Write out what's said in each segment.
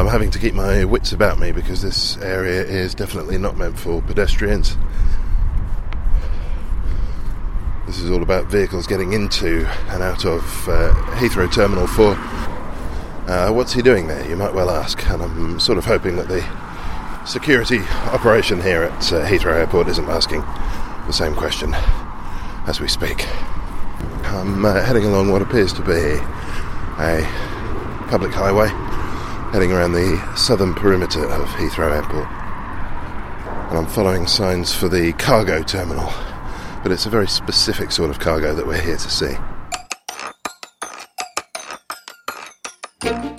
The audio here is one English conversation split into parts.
I'm having to keep my wits about me because this area is definitely not meant for pedestrians. This is all about vehicles getting into and out of uh, Heathrow Terminal 4. Uh, what's he doing there, you might well ask, and I'm sort of hoping that the security operation here at uh, Heathrow Airport isn't asking the same question as we speak. I'm uh, heading along what appears to be a public highway heading around the southern perimeter of Heathrow Airport. And I'm following signs for the cargo terminal, but it's a very specific sort of cargo that we're here to see.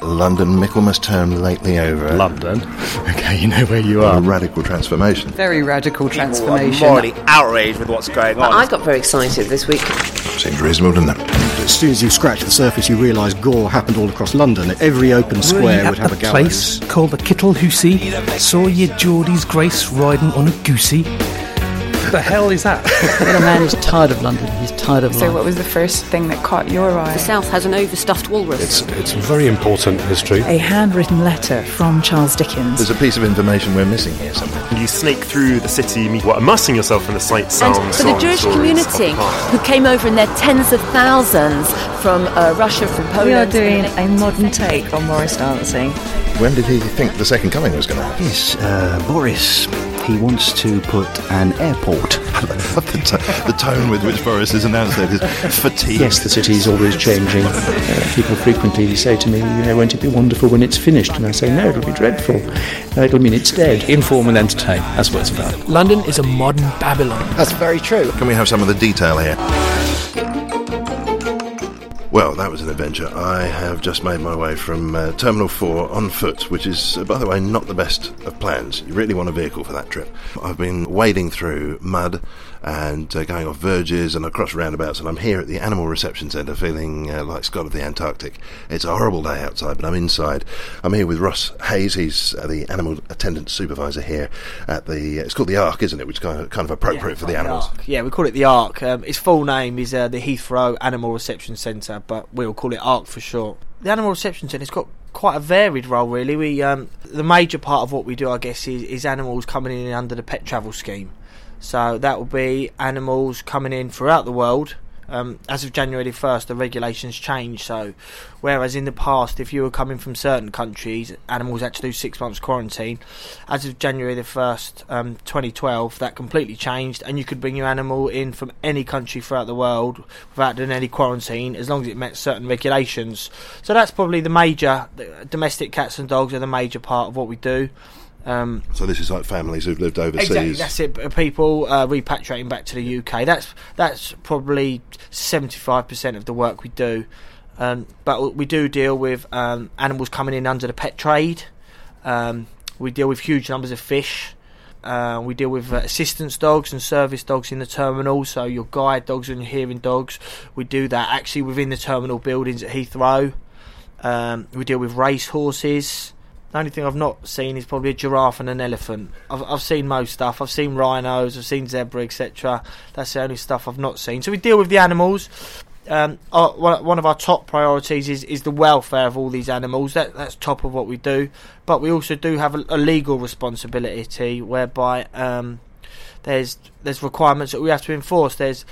London Michaelmas term lately over. London. Okay, you know where you are. A radical transformation. Very radical People transformation. morally outraged with what's going on. I got very excited this week. Seems reasonable, doesn't it? As soon as you scratch the surface, you realise gore happened all across London. Every open square would have a gallows. place called the Kittle Hussey. Saw your Geordie's Grace riding on a goosey. The hell is that? Little man is tired of London. He's tired of So, London. what was the first thing that caught your eye? The South has an overstuffed walrus. It's it's very important history. A handwritten letter from Charles Dickens. There's a piece of information we're missing here somewhere. You sneak through the city, what, immersing yourself in the sights, sounds, and for the Jewish community of the past. who came over in their tens of thousands from uh, Russia, from Poland. We are doing a modern take on Morris dancing. When did he think the second coming was going to happen? Yes, uh, Boris. He wants to put an airport. the, t- the tone with which Boris has announced that is fatigue. yes, the city is always changing. Uh, people frequently say to me, you know, won't it be wonderful when it's finished? And I say, no, it'll be dreadful. Uh, it'll mean it's dead. Inform and entertain. That's what it's about. London is a modern Babylon. That's very true. Can we have some of the detail here? Well, that was an adventure. I have just made my way from uh, Terminal 4 on foot, which is, uh, by the way, not the best of plans. You really want a vehicle for that trip. I've been wading through mud and uh, going off verges and across roundabouts, and I'm here at the Animal Reception Centre feeling uh, like Scott of the Antarctic. It's a horrible day outside, but I'm inside. I'm here with Ross Hayes. He's uh, the Animal Attendant Supervisor here at the, it's called the Ark, isn't it? Which is kind of, kind of appropriate for the animals. Ark. Yeah, we call it the Ark. Um, its full name is uh, the Heathrow Animal Reception Centre, but we'll call it Ark for short. The Animal Reception Centre's got quite a varied role, really. We um, the major part of what we do, I guess, is, is animals coming in under the pet travel scheme. So that will be animals coming in throughout the world. Um, as of January the 1st, the regulations changed. So, whereas in the past, if you were coming from certain countries, animals had to do six months quarantine. As of January the 1st, um, 2012, that completely changed, and you could bring your animal in from any country throughout the world without doing any quarantine, as long as it met certain regulations. So, that's probably the major. Domestic cats and dogs are the major part of what we do. Um, So this is like families who've lived overseas. Exactly, that's it. People uh, repatriating back to the UK. That's that's probably seventy five percent of the work we do. Um, but we do deal with um, animals coming in under the pet trade. Um, we deal with huge numbers of fish. Uh, we deal with uh, assistance dogs and service dogs in the terminal, so your guide dogs and your hearing dogs. We do that actually within the terminal buildings at Heathrow. Um, we deal with race horses. The only thing I've not seen is probably a giraffe and an elephant. I've, I've seen most stuff. I've seen rhinos, I've seen zebra, etc. That's the only stuff I've not seen. So we deal with the animals. Um, our, one of our top priorities is, is the welfare of all these animals. That that's top of what we do. But we also do have a, a legal responsibility whereby um, there's there's requirements that we have to enforce. There's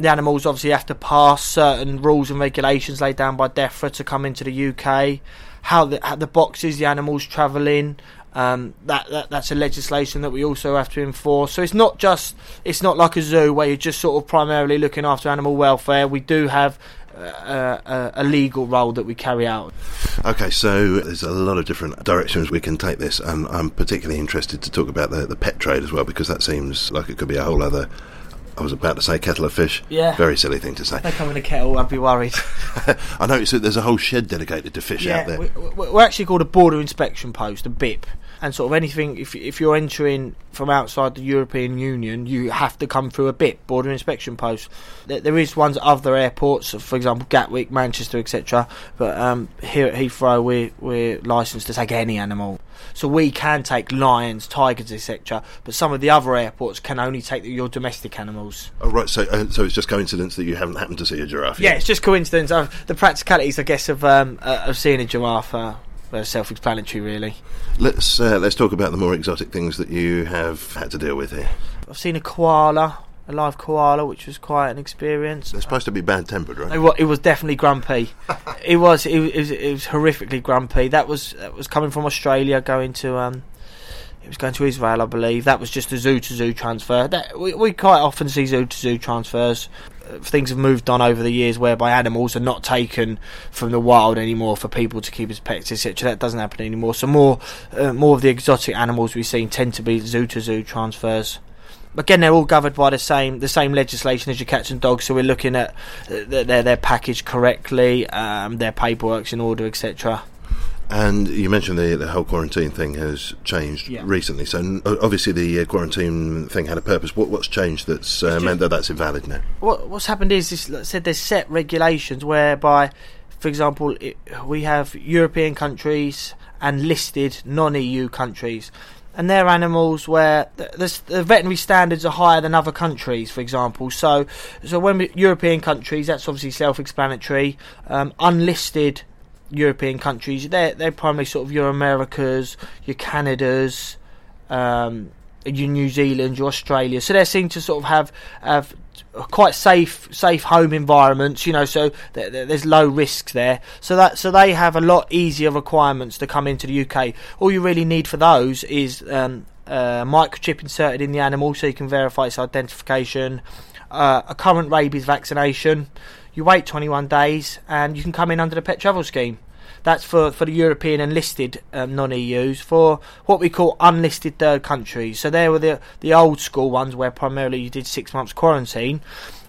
the animals obviously have to pass certain rules and regulations laid down by DEFRA to come into the UK. How the how the boxes the animals travel in, Um, that, that that's a legislation that we also have to enforce. So it's not just it's not like a zoo where you're just sort of primarily looking after animal welfare. We do have uh, a, a, legal role that we carry out. Okay, so there's a lot of different directions we can take this, and I'm particularly interested to talk about the, the pet trade as well because that seems like it could be a whole other. I was about to say kettle of fish. Yeah. Very silly thing to say. They come in a kettle, I'd be worried. I know so there's a whole shed dedicated to fish yeah, out there. We, we're actually called a border inspection post, a BIP and sort of anything if if you're entering from outside the European Union, you have to come through a BIP border inspection post. There, there is ones at other airports, for example Gatwick, Manchester, etc. But um, here at Heathrow, we're we're licensed to take any animal, so we can take lions, tigers, etc. But some of the other airports can only take your domestic animals. Oh right, so uh, so it's just coincidence that you haven't happened to see a giraffe. Yeah, it's just coincidence. Uh, the practicalities, I guess, of um, uh, of seeing a giraffe. Uh, they're self-explanatory, really. Let's uh, let's talk about the more exotic things that you have had to deal with here. I've seen a koala, a live koala, which was quite an experience. They're supposed to be bad-tempered, right? It was, it was definitely grumpy. it was it, was it was horrifically grumpy. That was that was coming from Australia, going to um, it was going to Israel, I believe. That was just a zoo to zoo transfer. That we, we quite often see zoo to zoo transfers things have moved on over the years whereby animals are not taken from the wild anymore for people to keep as pets, etc. That doesn't happen anymore. So more, uh, more of the exotic animals we've seen tend to be zoo to zoo transfers. Again, they're all governed by the same the same legislation as your cats and dogs. So we're looking at uh, their their packaged correctly, um, their paperwork's in order, etc. And you mentioned the, the whole quarantine thing has changed yeah. recently. So obviously the uh, quarantine thing had a purpose. What, what's changed that's uh, meant that that's invalid now? What, what's happened is, this, like I said, there's set regulations whereby, for example, it, we have European countries and listed non-EU countries. And they're animals where the, the, veterinary standards are higher than other countries, for example. So, so when we, European countries, that's obviously self-explanatory. Um, unlisted European countries. They're they're primarily sort of your Americas, your Canadas, um, your New Zealand, your Australia. So they seem to sort of have have quite safe safe home environments. You know, so th- th- there's low risks there. So that so they have a lot easier requirements to come into the UK. All you really need for those is um, a microchip inserted in the animal so you can verify its identification. Uh, a current rabies vaccination you wait 21 days and you can come in under the pet travel scheme. That's for, for the European and listed um, non EUs. For what we call unlisted third countries, so they were the the old school ones where primarily you did six months quarantine.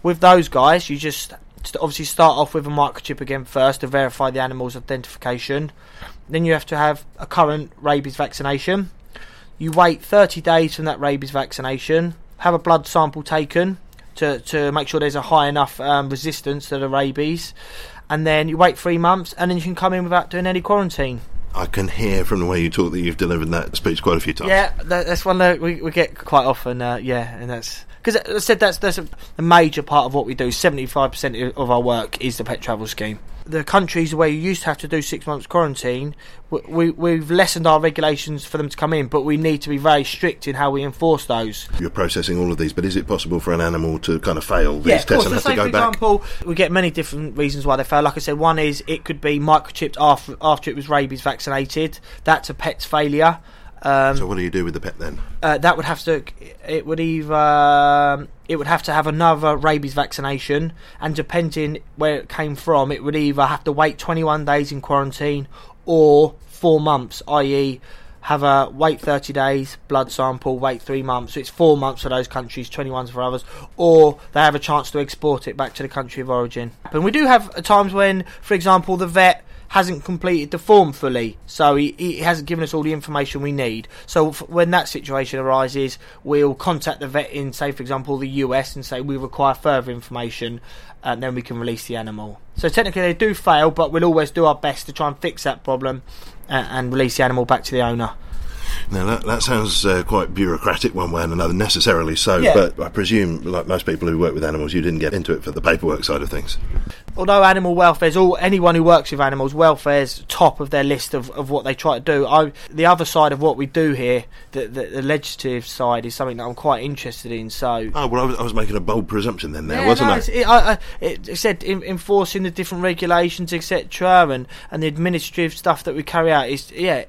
With those guys, you just obviously start off with a microchip again first to verify the animal's identification. Then you have to have a current rabies vaccination. You wait 30 days from that rabies vaccination, have a blood sample taken to, to make sure there's a high enough um, resistance to the rabies. And then you wait three months, and then you can come in without doing any quarantine. I can hear from the way you talk that you've delivered that speech quite a few times. Yeah, that, that's one that we, we get quite often. Uh, yeah, and that's because I said that's that's a, a major part of what we do. Seventy five percent of our work is the pet travel scheme the countries where you used to have to do six months quarantine, we, we, have lessened our regulations for them to come in, but we need to be very strict in how we enforce those. You're processing all of these, but is it possible for an animal to kind of fail these yeah, tests and have to go for back? example, we get many different reasons why they fail. Like I said, one is it could be microchipped after after it was rabies vaccinated. That's a pet's failure. Um, so what do you do with the pet then? Uh, that would have to. It would either. Um, it would have to have another rabies vaccination, and depending where it came from, it would either have to wait 21 days in quarantine or four months, i.e., have a wait 30 days, blood sample, wait three months. So it's four months for those countries, 21s for others, or they have a chance to export it back to the country of origin. And we do have times when, for example, the vet hasn't completed the form fully, so he, he hasn't given us all the information we need. So f- when that situation arises, we'll contact the vet in, say, for example, the US and say we require further information, and then we can release the animal. So technically they do fail, but we'll always do our best to try and fix that problem and, and release the animal back to the owner. Now that, that sounds uh, quite bureaucratic one way and another, necessarily so. Yeah. But I presume, like most people who work with animals, you didn't get into it for the paperwork side of things. Although animal welfare is all anyone who works with animals, welfare is top of their list of, of what they try to do. I, the other side of what we do here, the, the, the, legislative side, is something that I'm quite interested in. So, oh well, I was, I was making a bold presumption then, there yeah, wasn't no, I? It, I, I, it said in, enforcing the different regulations, etc., and and the administrative stuff that we carry out is yeah.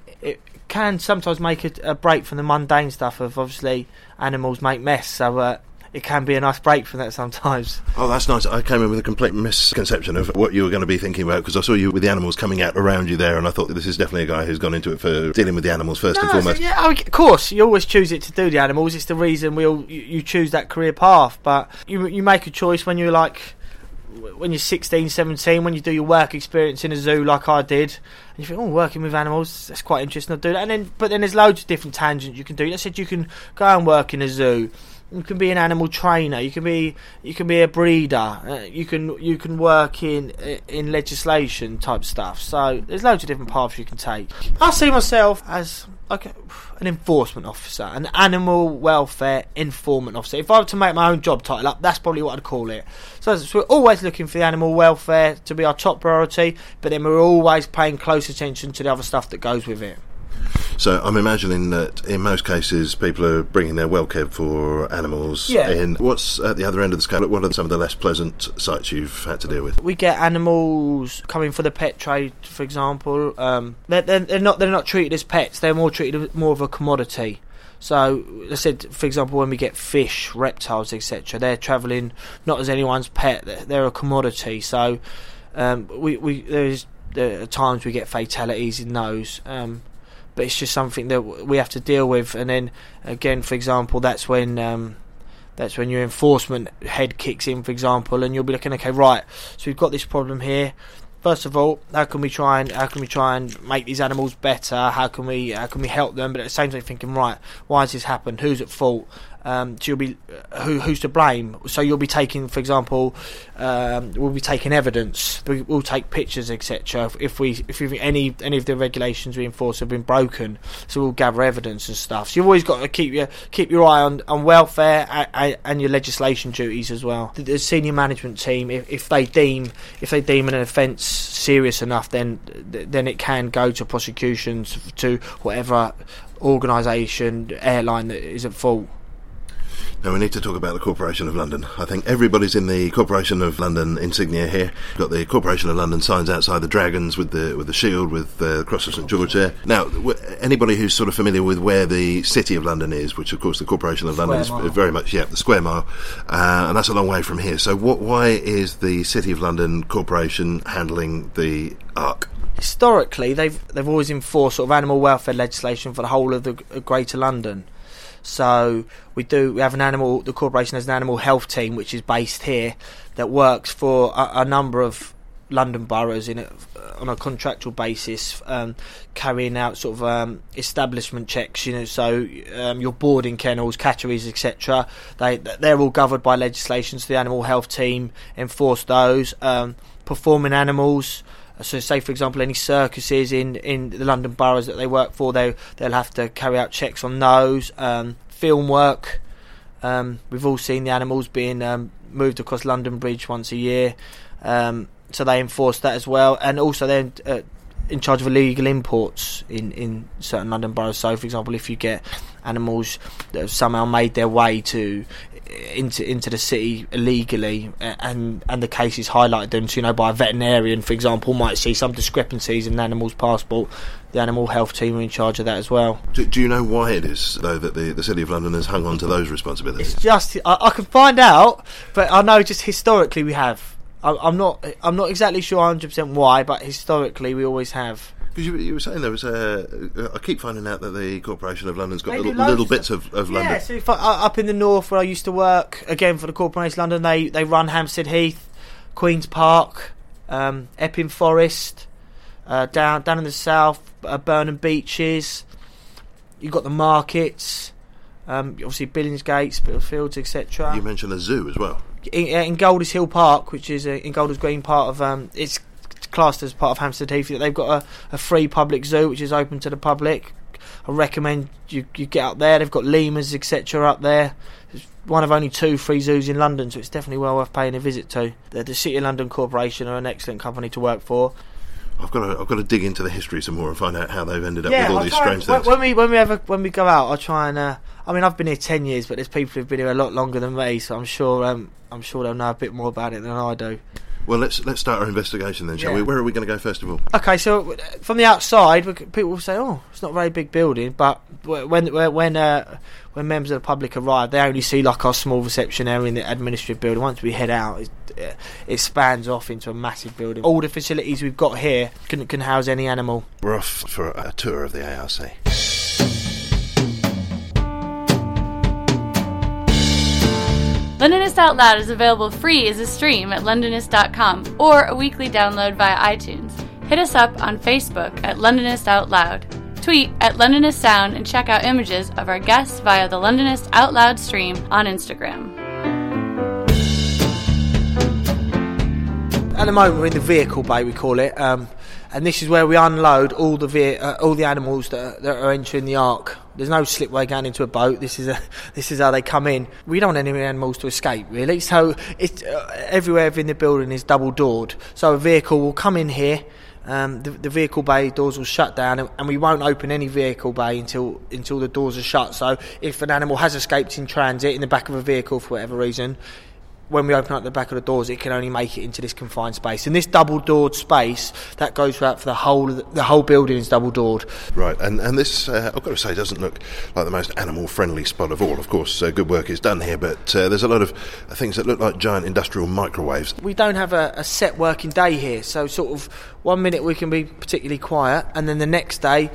Can sometimes make a, a break from the mundane stuff of obviously animals make mess. So uh, it can be a nice break from that sometimes. Oh, that's nice. I came in with a complete misconception of what you were going to be thinking about because I saw you with the animals coming out around you there, and I thought this is definitely a guy who's gone into it for dealing with the animals first No, and so, foremost. yeah, oh, of course, you always choose it to do the animals. It's the reason we all you, you choose that career path. But you you make a choice when you're like when you're 16, 17, when you do your work experience in a zoo like I did, and you think, oh, working with animals, that's quite interesting. I'll do that. And then, but then there's loads of different tangents you can do. I said you can go and work in a zoo. You can be an animal trainer. You can be you can be a breeder. Uh, you can you can work in in legislation type stuff. So there's loads of different paths you can take. I see myself as like a, an enforcement officer, an animal welfare informant officer. If I were to make my own job title up, that's probably what I'd call it. So, so we're always looking for the animal welfare to be our top priority, but then we're always paying close attention to the other stuff that goes with it. So I'm imagining that in most cases people are bringing their well care for animals Yeah. in. What's at the other end of the scale? What are some of the less pleasant sites you've had to deal with? We get animals coming for the pet trade, for example. Um, they're, they're, they're not they're not treated as pets. They're more treated as more of a commodity. So, I said, for example, when we get fish, reptiles, etc., they're travelling not as anyone's pet. They're, they're a commodity. So, um, we we there's there are times we get fatalities in those. Um, but it's just something that we have to deal with. And then again, for example, that's when um, that's when your enforcement head kicks in, for example, and you'll be looking, okay, right, so we've got this problem here. First of all, how can we try and how can we try and make these animals better? How can we how can we help them? But at the same time, thinking, right, why has this happened? Who's at fault? Um, so you'll be uh, who who's to blame? So you'll be taking, for example, um, we'll be taking evidence. We, we'll take pictures, etc. If, if we if any any of the regulations we enforce have been broken, so we'll gather evidence and stuff. So you've always got to keep your keep your eye on, on welfare and, and your legislation duties as well. The, the senior management team, if, if they deem if they deem an offence serious enough, then then it can go to prosecutions to whatever organisation airline that is at fault. Now we need to talk about the Corporation of London. I think everybody's in the Corporation of London insignia here. Got the Corporation of London signs outside the dragons with the with the shield with the cross of St George there. Now, anybody who's sort of familiar with where the City of London is, which of course the Corporation of London Square mile. is very much yeah the square mile, uh, and that's a long way from here. So, what why is the City of London Corporation handling the Ark? historically they've they've always enforced sort of animal welfare legislation for the whole of the Greater London. So we do we have an animal. The corporation has an animal health team which is based here that works for a, a number of London boroughs in a, on a contractual basis, um, carrying out sort of um, establishment checks. You know, so um, your boarding kennels, catteries, etc. They they're all governed by legislation. So the animal health team enforce those. Um, performing animals. So, say for example, any circuses in, in the London boroughs that they work for, they they'll have to carry out checks on those. Um, film work. Um, we've all seen the animals being um, moved across London Bridge once a year, um, so they enforce that as well. And also, they're uh, in charge of illegal imports in, in certain London boroughs. So, for example, if you get animals that have somehow made their way to into into the city illegally, and and the cases highlighted them, so you know by a veterinarian, for example, might see some discrepancies in an animal's passport. The animal health team are in charge of that as well. Do, do you know why it is though that the, the City of London has hung on to those responsibilities? It's just I, I can find out, but I know just historically we have. I, I'm not I'm not exactly sure 100 percent why, but historically we always have. Because you, you were saying there was a. I keep finding out that the Corporation of London's got little, little bits of, of Yeah, London. so if I, uh, up in the north where I used to work again for the Corporation of London, they they run Hampstead Heath, Queens Park, um, Epping Forest, uh, down down in the south, uh, Burnham Beeches. You've got the markets, um, obviously Billingsgate, Spitalfields, etc. You mentioned a zoo as well. in, uh, in Golders Hill Park, which is uh, in Golders Green, part of um, it's classed as part of Hampstead Heath. They've got a, a free public zoo which is open to the public. I recommend you you get up there. They've got lemurs etc. up there. It's one of only two free zoos in London, so it's definitely well worth paying a visit to. The, the City of London Corporation are an excellent company to work for. I've got to, I've got to dig into the history some more and find out how they've ended up with all I'll these strange and- things. When, we when we ever when we go out, I'll try and. Uh, I mean, I've been here ten years, but there's people who've been here a lot longer than me, so I'm sure um, I'm sure they'll know a bit more about it than I do. Well, let's let's start our investigation then, shall Yeah. we? Where are we going to go first of all? Okay, so uh, from the outside, people will say, "Oh, it's not a very big building," but when when when, uh, when members of the public arrive, they only see like our small reception area in the administrative building. Once we head out, it, uh, it spans off into a massive building. All the facilities we've got here can can house any animal. We're off for a tour of the ARC. Londonist Out Loud is available free as a stream at londonist.com or a weekly download via iTunes. Hit us up on Facebook at Londonist Out Loud. Tweet at Londonist Sound and check out images of our guests via the Londonist Out Loud stream on Instagram. At the moment, we're in the vehicle bay, we call it, um, and this is where we unload all the ve- uh, all the animals that are, that are entering the ark. There's no slipway going into a boat. This is a, this is how they come in. We don't want any animals to escape, really. So it's uh, everywhere in the building is double doored. So a vehicle will come in here. Um, the, the vehicle bay doors will shut down, and, and we won't open any vehicle bay until until the doors are shut. So if an animal has escaped in transit in the back of a vehicle for whatever reason, when we open up the back of the doors, it can only make it into this confined space. And this double-doored space that goes throughout for the whole the, whole building is double-doored. Right, and and this uh, I've got to say doesn't look like the most animal-friendly spot of all. Of course, uh, good work is done here, but uh, there's a lot of things that look like giant industrial microwaves. We don't have a, a set working day here, so sort of one minute we can be particularly quiet, and then the next day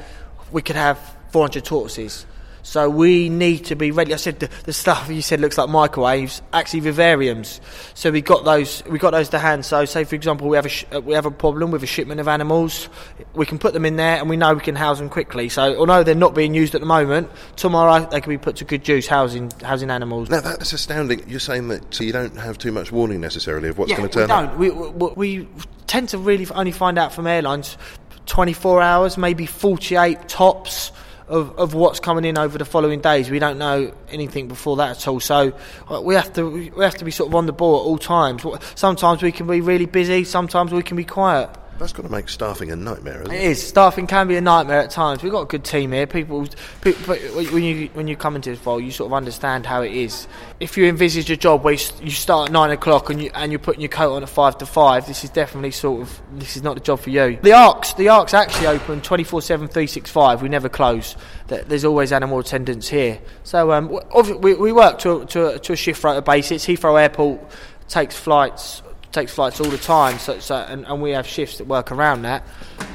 we could have 400 tortoises. So we need to be ready. I said the, the stuff you said looks like microwaves, actually vivariums. So we got those. We got those to hand. So say for example we have a sh- uh, we have a problem with a shipment of animals, we can put them in there and we know we can house them quickly. So although they're not being used at the moment, tomorrow they can be put to good use housing housing animals. Now that's astounding. You're saying that you don't have too much warning necessarily of what's yeah, going to turn we up. don't. We, we, we tend to really only find out from airlines 24 hours, maybe 48 tops of, of what's coming in over the following days. We don't know anything before that at all. So uh, we have to we have to be sort of on the ball at all times. Sometimes we can be really busy. Sometimes we can be quiet. That's got to make staffing a nightmare, isn't it? It is. Staffing can be a nightmare at times. We've got a good team here. People, people when you when you come into this role, you sort of understand how it is. If you envisage a job where you, you start at nine o'clock and you and you're putting your coat on at five to five, this is definitely sort of this is not the job for you. The arcs, the arcs actually open 24/7, 365. We never close. There's always animal attendants here. So um, we, we work to a, to a, to a shift rota basis. Heathrow Airport takes flights takes flights all the time, so, so and, and we have shifts that work around that.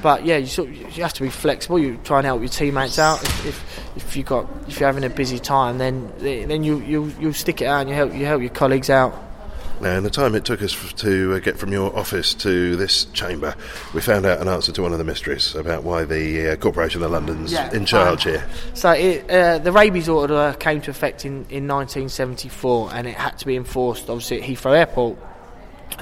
But yeah, you sort of, you have to be flexible. You try and help your teammates out. If, if if you got if you're having a busy time, then then you you you stick it out and you help you help your colleagues out. Now, in the time it took us to uh, get from your office to this chamber, we found out an answer to one of the mysteries about why the uh, Corporation of London's Yeah, in charge um, here. So it, uh, the rabies order came to effect in, in 1974, and it had to be enforced obviously at Heathrow Airport.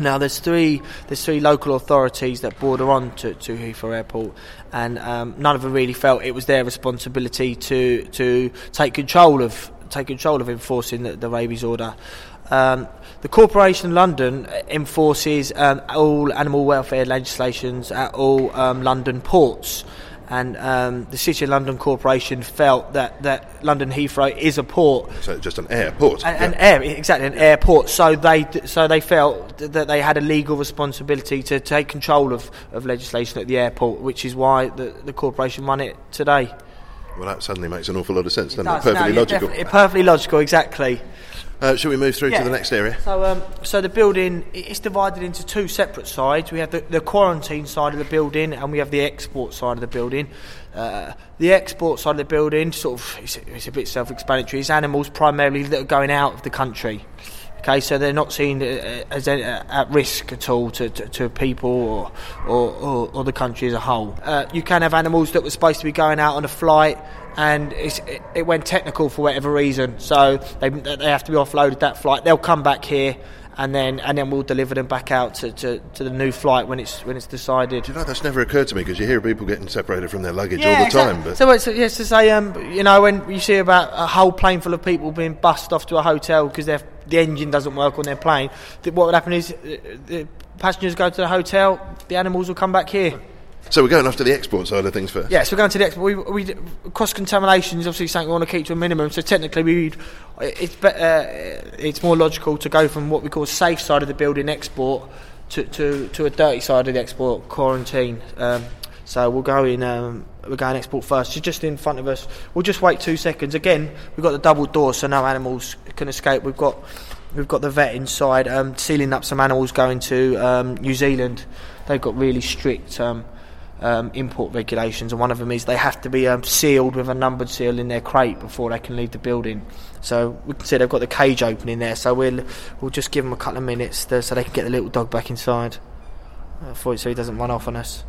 Now there's three there's three local authorities that border on to, to Heathrow Airport, and um, none of them really felt it was their responsibility to to take control of take control of enforcing the, the rabies order. Um, the Corporation London enforces um, all animal welfare legislations at all um, London ports. And um, the City of London Corporation felt that, that London Heathrow is a port, So just an airport. an, an air, exactly an airport. So they so they felt that they had a legal responsibility to take control of, of legislation at the airport, which is why the, the corporation run it today. Well, that suddenly makes an awful lot of sense, doesn't it? does, Perfectly no, logical. perfectly logical, exactly. Uh, shall we move through Yeah. to the next area? So, um, so the building i- it's divided into two separate sides. We have the, the quarantine side of the building, and we have the export side of the building. Uh, the export side of the building, sort of, it's, it's a bit self-explanatory. It's animals primarily that are going out of the country. Okay, so they're not seen uh, as uh, at risk at all to, to, to people or, or, or, or the country as a whole. Uh, you can have animals that were supposed to be going out on a flight and it's, it, it went technical for whatever reason, so they, they have to be offloaded that flight. They'll come back here and then and then we'll deliver them back out to, to, to the new flight when it's when it's decided. You know, that's never occurred to me because you hear people getting separated from their luggage Yeah, all the exactly. time. But So, it's, yes, to say, um, you know, when you see about a whole plane full of people being bussed off to a hotel because the engine doesn't work on their plane, what would happen is uh, the passengers go to the hotel, the animals will come back here. so we're going off to the export side of things first. Yes, we're going to the export. We, we, cross contamination is obviously something we want to keep to a minimum. So technically, we it's be, uh, it's more logical to go from what we call safe side of the building export to, to, to a dirty side of the export quarantine. Um, so we'll go in. Um, we're going export first. She's just in front of us. We'll just wait two seconds. Again, we've got the double door, so no animals can escape. We've got we've got the vet inside, um, sealing up some animals going to um, New Zealand. They've got really strict um, um, import regulations, and one of them is they have to be um, sealed with a numbered seal in their crate before they can leave the building. So we can see they've got the cage open in there. So we'll we'll just give them a couple of minutes to, so they can get the little dog back inside, uh, for so he doesn't run off on us.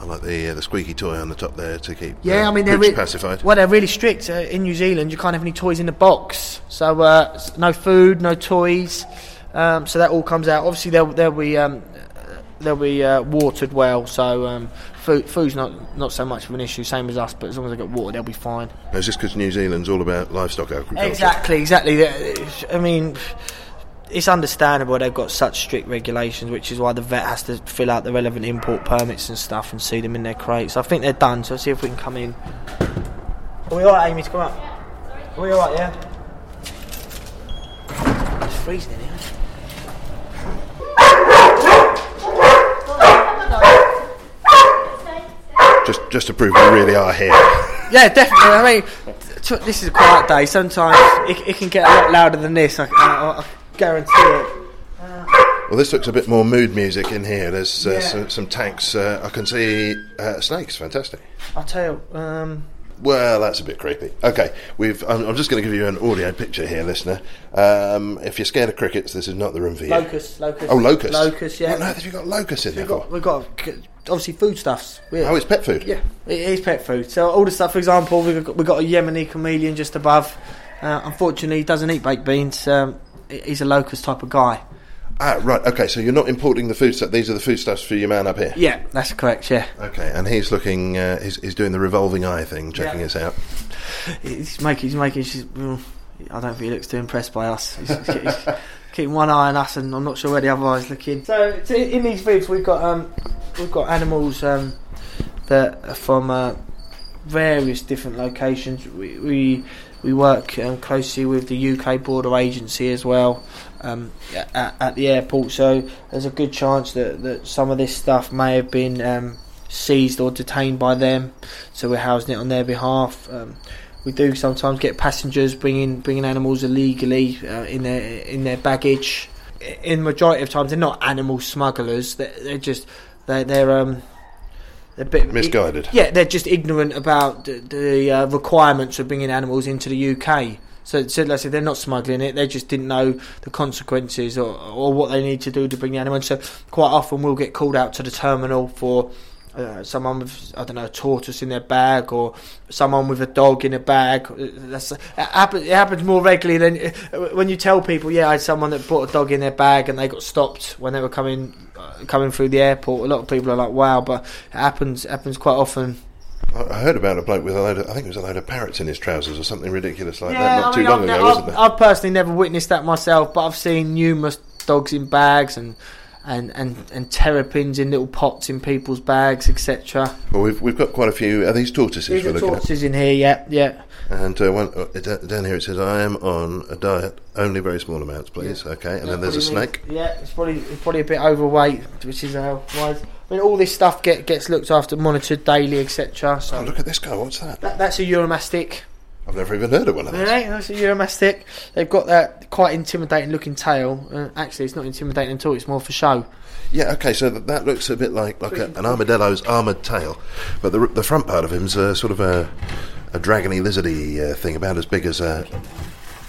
I like the uh, the squeaky toy on the top there to keep Yeah, uh, I mean they're re- pacified. Well, they're really strict uh, in New Zealand. You can't have any toys in the box, so uh, s- no food, no toys. Um, so that all comes out. Obviously, they'll they'll be um, they'll be uh, watered well. So um, food food's not not so much of an issue, same as us. But as long as they get water, they'll be fine. It's just because New Zealand's all about livestock agriculture. Exactly, exactly. I mean, it's understandable they've got such strict regulations, which is why the vet has to fill out the relevant import permits and stuff and see them in their crates. I think they're done, so let's see if we can come in. Are we alright, Amy, to come up? Are we alright, yeah? It's freezing in here. Just just to prove we really are here. Yeah, definitely. I mean, t- this is a quiet day. Sometimes it, it can get a lot louder than this. I, I, I guarantee it. Well, this looks a bit more mood music in here. There's uh, Yeah. some, some tanks. Uh, I can see uh, snakes. Fantastic. I'll tell you. Um, Well, that's a bit creepy. Okay, we've. I'm, I'm just going to give you an audio picture here, listener. Um, if you're scared of crickets, this is not the room for you. Locust, locust. Oh, locust. Locust, yeah. What on earth have you got locusts in there We've for? got, we've got obviously foodstuffs. Oh, it's pet food. Yeah, it is pet food. So all the stuff, for example, we've got, we've got a Yemeni chameleon just above. Uh, unfortunately, he doesn't eat baked beans. Um, he's a locust type of guy. Ah, right. Okay, so you're not importing the food stuff. These are the foodstuffs for your man up here. Yeah, that's correct. Yeah, Okay, and he's looking. Uh, he's, he's doing the revolving eye thing, checking Yeah. us out. he's making. He's making. She's, I don't think he looks too impressed by us. He's, he's, he's keeping one eye on us, and I'm not sure where the other eye's looking. So, so in these vivs, we've got um, we've got animals um, that are from uh, various different locations. We we, we work um, closely with the UK Border Agency as well um, at, at the airport. So there's a good chance that, that some of this stuff may have been um, seized or detained by them. So we're housing it on their behalf. Um, we do sometimes get passengers bringing bringing animals illegally uh, in their in their baggage. In majority of times, they're not animal smugglers. They're, they're just they're, they're um they're a bit Misguided. yeah, they're just ignorant about the, the uh, requirements of bringing animals into the UK. So, so like I said, they're not smuggling it. They just didn't know the consequences or, or what they need to do to bring the animal. So quite often we'll get called out to the terminal for uh, someone with I don't know a tortoise in their bag or someone with a dog in a bag. Uh, That's it happens, it happens more regularly than uh, when you tell people. Yeah, I had someone that brought a dog in their bag and they got stopped when they were coming uh, coming through the airport. A lot of people are like, "Wow," but it happens it happens quite often. I heard about a bloke with a load of, I think it was a load of parrots in his trousers or something ridiculous like Yeah, that, not I too mean, long I've, ago, wasn't I've. I've personally never witnessed that myself, but I've seen numerous dogs in bags and and and, and terrapins in little pots in people's bags, etc. Well, we've, we've got quite a few. Are these tortoises These are tortoises in here, yeah, yeah. And uh, one, uh, down here it says, I am on a diet, only very small amounts, please. Okay, and then there's a snake. means- Yeah, it's probably it's probably a bit overweight, which is how wise. I mean, all this stuff get, gets looked after, monitored daily, etc. So Oh, look at this guy, what's that? that, that's a Uromastyx. I've never even heard of one of those. Yeah, that's a Uromastyx. They've got that quite intimidating looking tail. Uh, actually, it's not intimidating at all. It's more for show. Yeah, okay, so that, that looks a bit like, like a, an armadillo's armoured tail, but the, the front part of him's uh, sort of a, a dragony, lizardy uh, thing, about as big as a,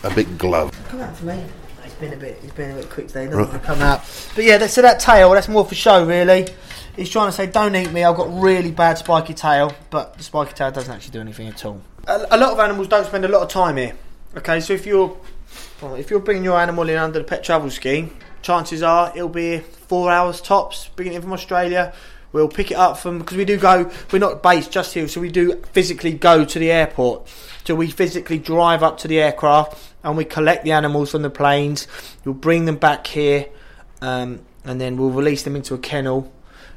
a big glove. Come out for me. It's been a bit. It's been a bit quick today. Doesn't Right. want to come out. But yeah, that, so that tail, that's more for show, really. He's trying to say, "Don't eat me. I've got really bad spiky tail," but the spiky tail doesn't actually do anything at all. A, a lot of animals don't spend a lot of time here. Okay, so if you're well, if you're bringing your animal in under the pet travel scheme, chances are it'll be four hours tops. In from Australia. We'll pick it up from because we do go. We're not based just here, so we do physically go to the airport. So we physically drive up to the aircraft and we collect the animals from the planes. We'll bring them back here, um, and then we'll release them into a kennel.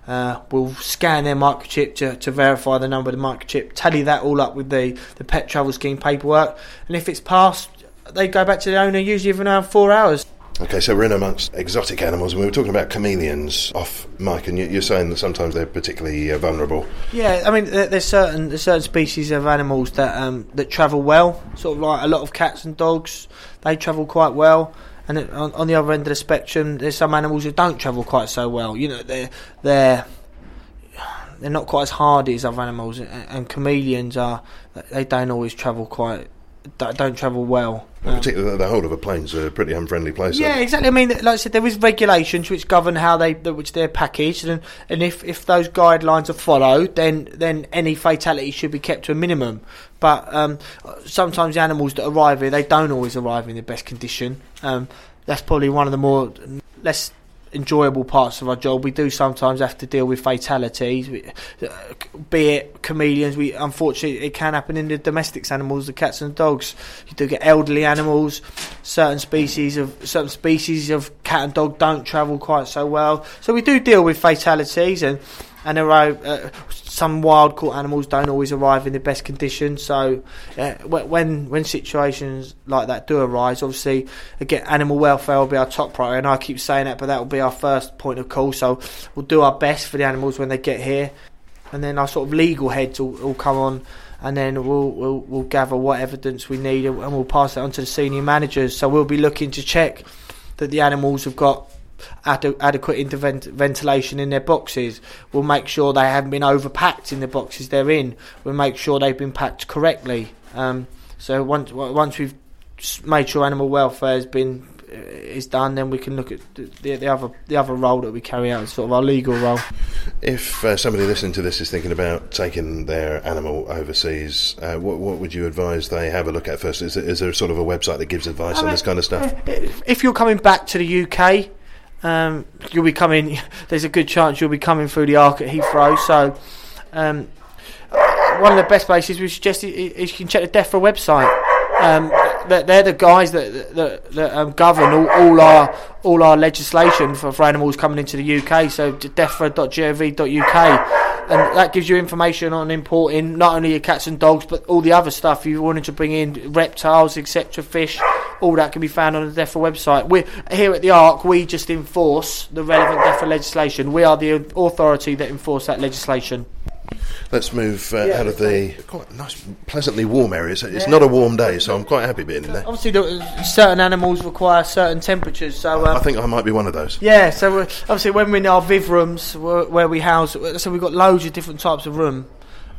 Uh, we'll scan their microchip to, to verify the number of the microchip, tally that all up with the, the pet travel scheme paperwork, and if it's passed, they go back to the owner usually within around four hours. Okay, so we're in amongst exotic animals, and we were talking about chameleons off mic, and you- you're saying that sometimes they're particularly uh, vulnerable. Yeah, I mean, there's certain there's certain species of animals that um, that travel well. Sort of like a lot of cats and dogs, they travel quite well. And on, on the other end of the spectrum, there's some animals that don't travel quite so well. You know, they're they're they're not quite as hardy as other animals, and, and chameleons are they don't always travel quite don't don't travel well. Well, particularly the whole of a plane's a pretty unfriendly place. Yeah, exactly. I mean, like I said, there is regulations which govern how they, which they're packaged, and and if, if those guidelines are followed, then then any fatality should be kept to a minimum. But um, sometimes the animals that arrive here, they don't always arrive in the best condition. Um, that's probably one of the more less enjoyable parts of our job. We do sometimes have to deal with fatalities, uh, be it chameleons. We unfortunately it can happen in the domestics animals, the cats and dogs. You do get elderly animals. Certain species of certain species of cat and dog don't travel quite so well. So we do deal with fatalities and. And arrive, uh, some wild caught animals don't always arrive in the best condition. So, uh, when when situations like that do arise, obviously, again, animal welfare will be our top priority. And I keep saying that, but that will be our first point of call. So, we'll do our best for the animals when they get here, and then our sort of legal heads will, will come on. And then we'll, we'll we'll gather what evidence we need, and we'll pass it on to the senior managers. So we'll be looking to check that the animals have got ade- adequate intervent- ventilation in their boxes. We'll make sure they haven't been overpacked in the boxes they're in. We'll make sure they've been packed correctly. Um, so once once we've made sure animal welfare has been uh, is done, then we can look at the, the, the other the other role that we carry out, sort of our legal role. If uh, somebody listening to this is thinking about taking their animal overseas, uh, what, what would you advise they have a look at first? Is there, is there sort of a website that gives advice on this kind of stuff? If, if you're coming back to the UK, um, you'll be coming. There's a good chance you'll be coming through the Ark at Heathrow. So, um, one of the best places we suggest is, you can check the DEFRA website. Um, they're, they're the guys that that, that um, govern all, all our all our legislation for, for animals coming into the UK. So defra.gov.uk. And that gives you information on importing not only your cats and dogs, but all the other stuff you wanted to bring in, reptiles, etc., fish. All that can be found on the DEFRA website. We here at the Ark, we just enforce the relevant DEFRA legislation. We are the authority that enforce that legislation. Let's move uh, out of the quite nice, pleasantly warm areas. It's not a warm day, so I'm quite happy being in there. Obviously, the, certain animals require certain temperatures. So um, I think I might be one of those. Yeah, so obviously when we're in our viv rooms where, where we house, so we've got loads of different types of room.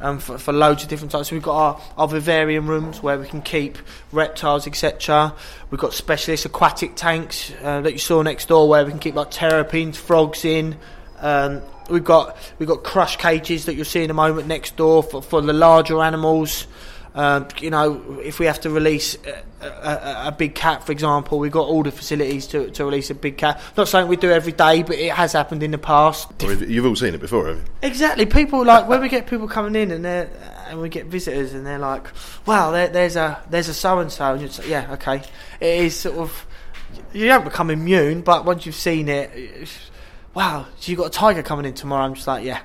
Um, for, for loads of different types, so we've got our, our vivarium rooms where we can keep reptiles, etc. We've got specialist aquatic tanks uh, that you saw next door where we can keep like terrapins, frogs in. Um, we've got we've got crush cages that you'll see in a moment next door for, for the larger animals. Um, you know, if we have to release a, a, a big cat, for example, we've got all the facilities to, to release a big cat. Not something we do every day, but it has happened in the past. You've- all seen it before, have you? Exactly. People like when we get people coming in and they and we get visitors and they're like, "Wow, there, there's a there's a so and so," and you're like, "Yeah, okay." It is sort of you don't become immune, but once you've seen it, wow, so you got a tiger coming in tomorrow. I'm just like, yeah,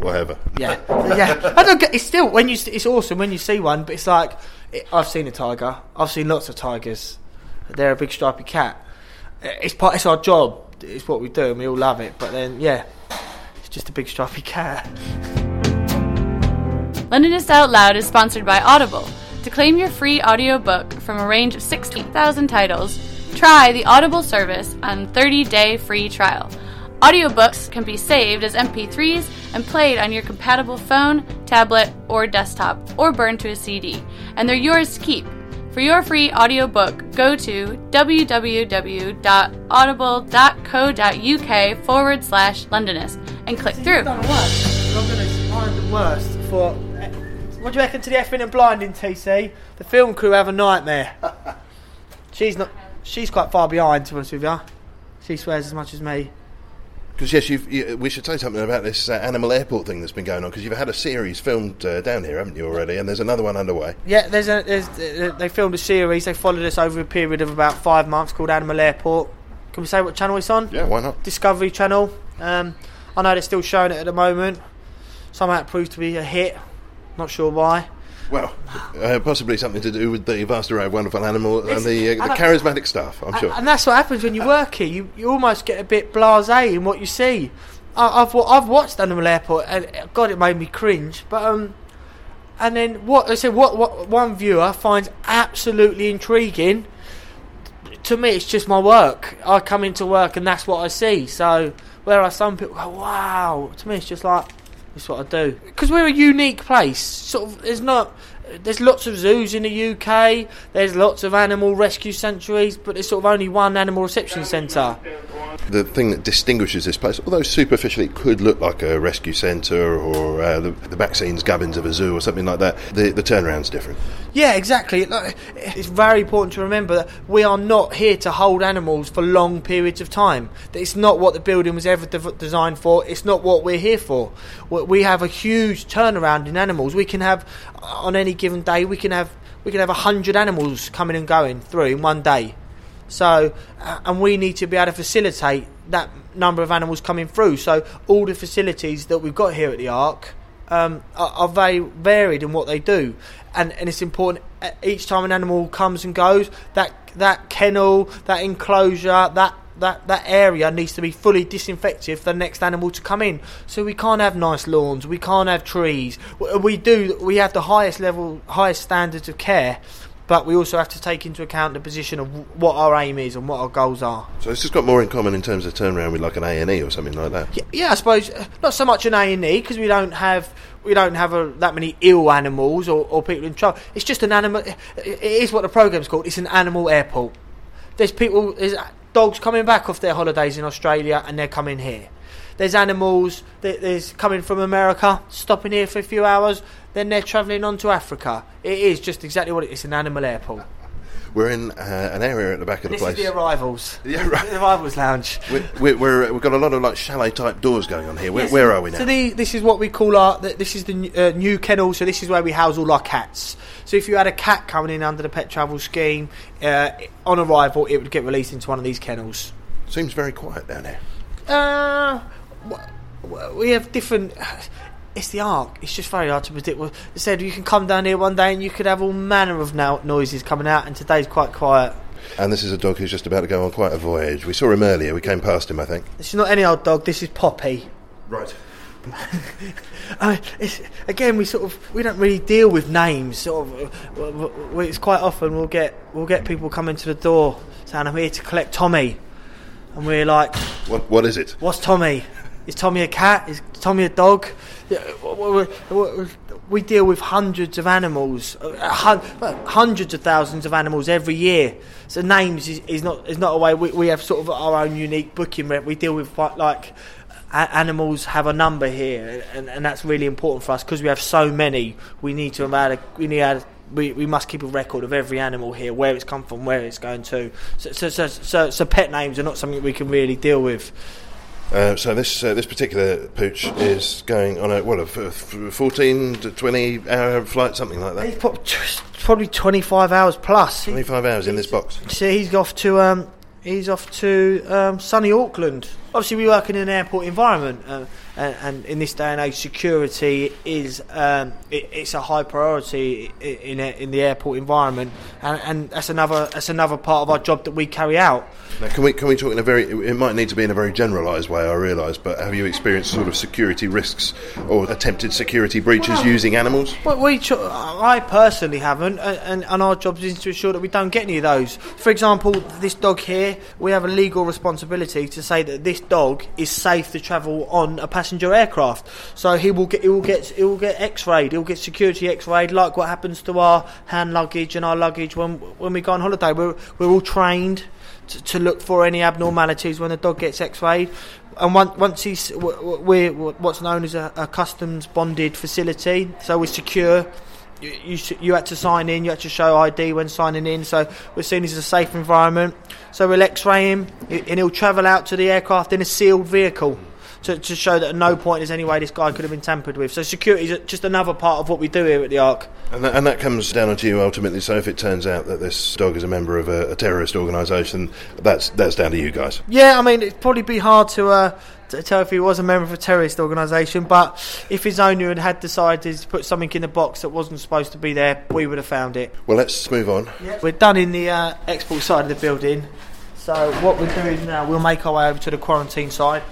Whatever. yeah, yeah. I don't get. It's still when you. s- It's awesome when you see one, but it's like it, I've seen a tiger. I've seen lots of tigers. They're a big stripy cat. It's part. It's our job. It's what we do, and we all love it. But then, yeah, it's just a big stripy cat. Londonist Out Loud is sponsored by Audible. To claim your free audiobook from a range of 16,000 titles, try the Audible service on 30-day free trial. Audiobooks can be saved as MP3s and played on your compatible phone, tablet, or desktop, or burned to a CD, and they're yours to keep. For your free audiobook, go to www.audible.co.uk forward slash Londonist and click through. I'm going to find the worst for. Eh, what do you reckon to the effing and blinding, TC? The film crew have a nightmare. she's not. She's quite far behind, to be honest with you. She swears as much as me. Because yes, you've, you, we should say something about this uh, animal airport thing that's been going on. Because you've had a series filmed uh, down here, haven't you already? And there's another one underway. Yeah, there's a. There's, uh, they filmed a series. They followed us over a period of about five months called Animal Airport. Can we say what channel it's on? Yeah, why not? Discovery Channel. Um, I know they're still showing it at the moment. Somehow it proved to be a hit. Not sure why. Well, uh, possibly something to do with the vast array of wonderful animals and the, uh, the charismatic staff, I'm sure. And that's what happens when you work here. You, you almost get a bit blasé in what you see. I, I've I've watched Animal Airport and God, it made me cringe. But um, and then what I said, what what one viewer finds absolutely intriguing. To me, it's just my work. I come into work and that's what I see. So whereas some people go, "Wow," to me, it's just like it's what I do because we're a unique place. Sort of, there's not. There's lots of zoos in the UK. There's lots of animal rescue sanctuaries, but there's sort of only one animal reception centre. the thing that distinguishes this place, although superficially it could look like a rescue centre or uh, the, the back scenes gubbins of a zoo or something like that, the, the turnaround's different. Yeah, exactly. It's very important to remember that we are not here to hold animals for long periods of time. It's not what the building was ever de- designed for. It's not what we're here for. We- have a huge turnaround in animals. We can have on any given day we can have we can have hundred animals coming and going through in one day. So, and we need to be able to facilitate that number of animals coming through. So, all the facilities that we've got here at the Ark um, are, are very varied in what they do, and and it's important uh, each time an animal comes and goes that that kennel, that enclosure, that. That, that area needs to be fully disinfected for the next animal to come in. So we can't have nice lawns, we can't have trees. We, we do we have the highest level, highest standards of care, but we also have to take into account the position of what our aim is and what our goals are. So it's just got more in common in terms of turnaround with like an A&E or something like that. Yeah, yeah I suppose uh, not so much an A and E because we don't have we don't have a, that many ill animals or, or people in trouble. It's just an animal. It it is what the program's called. It's an animal airport. There's people. There's dogs coming back off their holidays in Australia and they're coming here. There's animals. there- There's coming from America, stopping here for a few hours. Then they're travelling on to Africa. It is just exactly what it is. An animal airport. We're in uh, an area at the back of the This place. This is the arrivals. Yeah, right. The arrivals lounge. We're, we're, we're, we've got a lot of like chalet type doors going on here. Where, where are we now? So the, this is what we call our. th- This is the uh, new kennel. So this is where we house all our cats. So if you had a cat coming in under the pet travel scheme, uh, on arrival, it would get released into one of these kennels. Seems very quiet down here. Uh, we have different. It's the Ark. It's just very hard to predict. Well, I said you can come down here one day and you could have all manner of now noises coming out, and today's quite quiet. And this is a dog who's just about to go on quite a voyage. We saw him earlier. We came past him, I think. This is not any old dog. This is Poppy. Right. I mean, it's, again, we sort of we don't really deal with names. Sort of, it's quite often we'll get we'll get people coming to the door saying, "I'm here to collect Tommy," and we're like, What, what is it? "What's Tommy? Is Tommy a cat? Is Tommy a dog?" We deal with hundreds of animals, uh, hundreds of thousands of animals every year. So names is, is not is not a way. We, we have sort of our own unique booking. We deal with like animals have a number here, and, and that's really important for us because we have so many. We need to a, we need a, we, we must keep a record of every animal here, where it's come from, where it's going to. So so so, so, so pet names are not something we can really deal with. Uh, so this uh, this particular pooch is going on a what a f- f- fourteen to twenty hour flight, something like He's that. prob- probably twenty five hours plus. Twenty five hours in this box. See, he's off to um, he's off to um, sunny Auckland. Obviously, we work in an airport environment, uh, and, and in this day and age, security is um, it, it's a high priority in a, in the airport environment, and, and that's another that's another part of our job that we carry out. Now, can we can we talk in a very? It might need to be in a very generalised way. I realise, but have you experienced sort of security risks or attempted security breaches using animals? Well, we, I personally haven't, and, and, and our job is to ensure that we don't get any of those. For example, this dog here, we have a legal responsibility to say that this dog is safe to travel on a passenger aircraft. So he will get, he will get, he will get X-rayed, he will get security X-rayed, like what happens to our hand luggage and our luggage when when we go on holiday. We're we're all trained to, to look for any abnormalities when the dog gets X-rayed. And once, once he's, we're what's known as a, a customs bonded facility, so we're secure. You, you, you had to sign in, you had to show ID when signing in, so we're seen as a safe environment. So we'll X-ray him, and he'll travel out to the aircraft in a sealed vehicle. To, to show that at no point is any way this guy could have been tampered with. So security is just another part of what we do here at the Ark. And that, and that comes down to you ultimately. So if it turns out that this dog is a member of a, a terrorist organisation, that's that's down to you guys. Yeah, I mean it'd probably be hard to. Uh, to tell if he was a member of a terrorist organisation, but if his owner had decided to put something in the box that wasn't supposed to be there, we would have found it. Well, let's move on. Yeah. We're done in the uh, export side of the building, so what we're doing now, we'll make our way over to the quarantine side.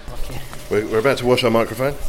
We're, we're about to wash our microphone.